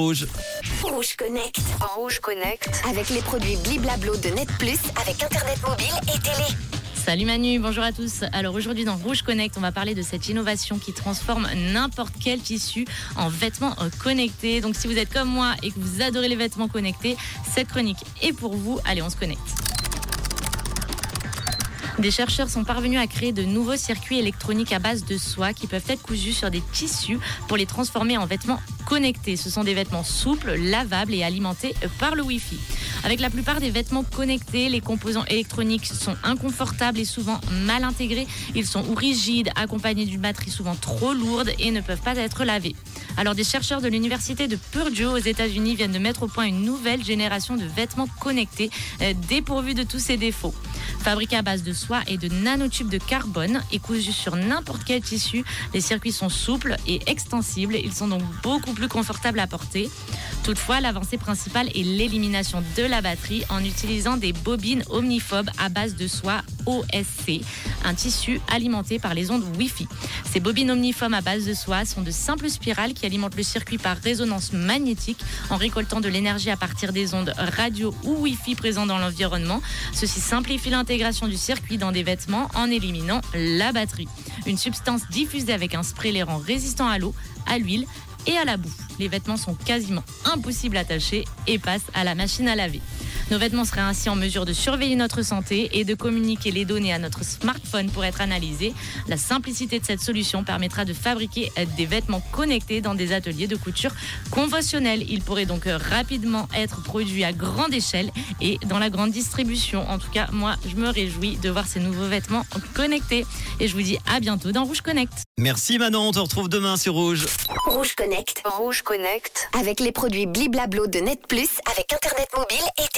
Rouge. Rouge Connect. Rouge Connect. Avec les produits Bliblablo de Net Plus, avec Internet mobile et télé. Salut Manu, bonjour à tous. Alors aujourd'hui dans Rouge Connect, on va parler de cette innovation qui transforme n'importe quel tissu en vêtements euh, connectés. Donc si vous êtes comme moi et que vous adorez les vêtements connectés, cette chronique est pour vous. Allez, on se connecte. Des chercheurs sont parvenus à créer de nouveaux circuits électroniques à base de soie qui peuvent être cousus sur des tissus pour les transformer en vêtements connectés. Ce sont des vêtements souples, lavables et alimentés par le Wi-Fi. Avec la plupart des vêtements connectés, les composants électroniques sont inconfortables et souvent mal intégrés. Ils sont ou rigides, accompagnés d'une batterie souvent trop lourde et ne peuvent pas être lavés. Alors des chercheurs de l'université de Purdue aux États-Unis viennent de mettre au point une nouvelle génération de vêtements connectés euh, dépourvus de tous ces défauts. Fabriqués à base de soie et de nanotubes de carbone et cousus sur n'importe quel tissu, les circuits sont souples et extensibles. Ils sont donc beaucoup plus confortables à porter. Toutefois, l'avancée principale est l'élimination de la batterie en utilisant des bobines omniphobes à base de soie OSC, un tissu alimenté par les ondes Wi-Fi. Ces bobines omniphobes à base de soie sont de simples spirales qui alimentent le circuit par résonance magnétique en récoltant de l'énergie à partir des ondes radio ou Wi-Fi présentes dans l'environnement. Ceci simplifie l'intégration du circuit dans des vêtements en éliminant la batterie. Une substance diffusée avec un spray les rend résistants à l'eau, à l'huile et à la boue. Les vêtements sont quasiment impossibles à tâcher et passent à la machine à laver. Nos vêtements seraient ainsi en mesure de surveiller notre santé et de communiquer les données à notre smartphone pour être analysés. La simplicité de cette solution permettra de fabriquer des vêtements connectés dans des ateliers de couture conventionnels. Ils pourraient donc rapidement être produits à grande échelle et dans la grande distribution. En tout cas, moi, je me réjouis de voir ces nouveaux vêtements connectés. Et je vous dis à bientôt dans Rouge Connect. Merci Manon, on te retrouve demain sur Rouge. Rouge Connect. Rouge Connect. Avec les produits Bliblablo de Net Plus, avec Internet mobile et télé.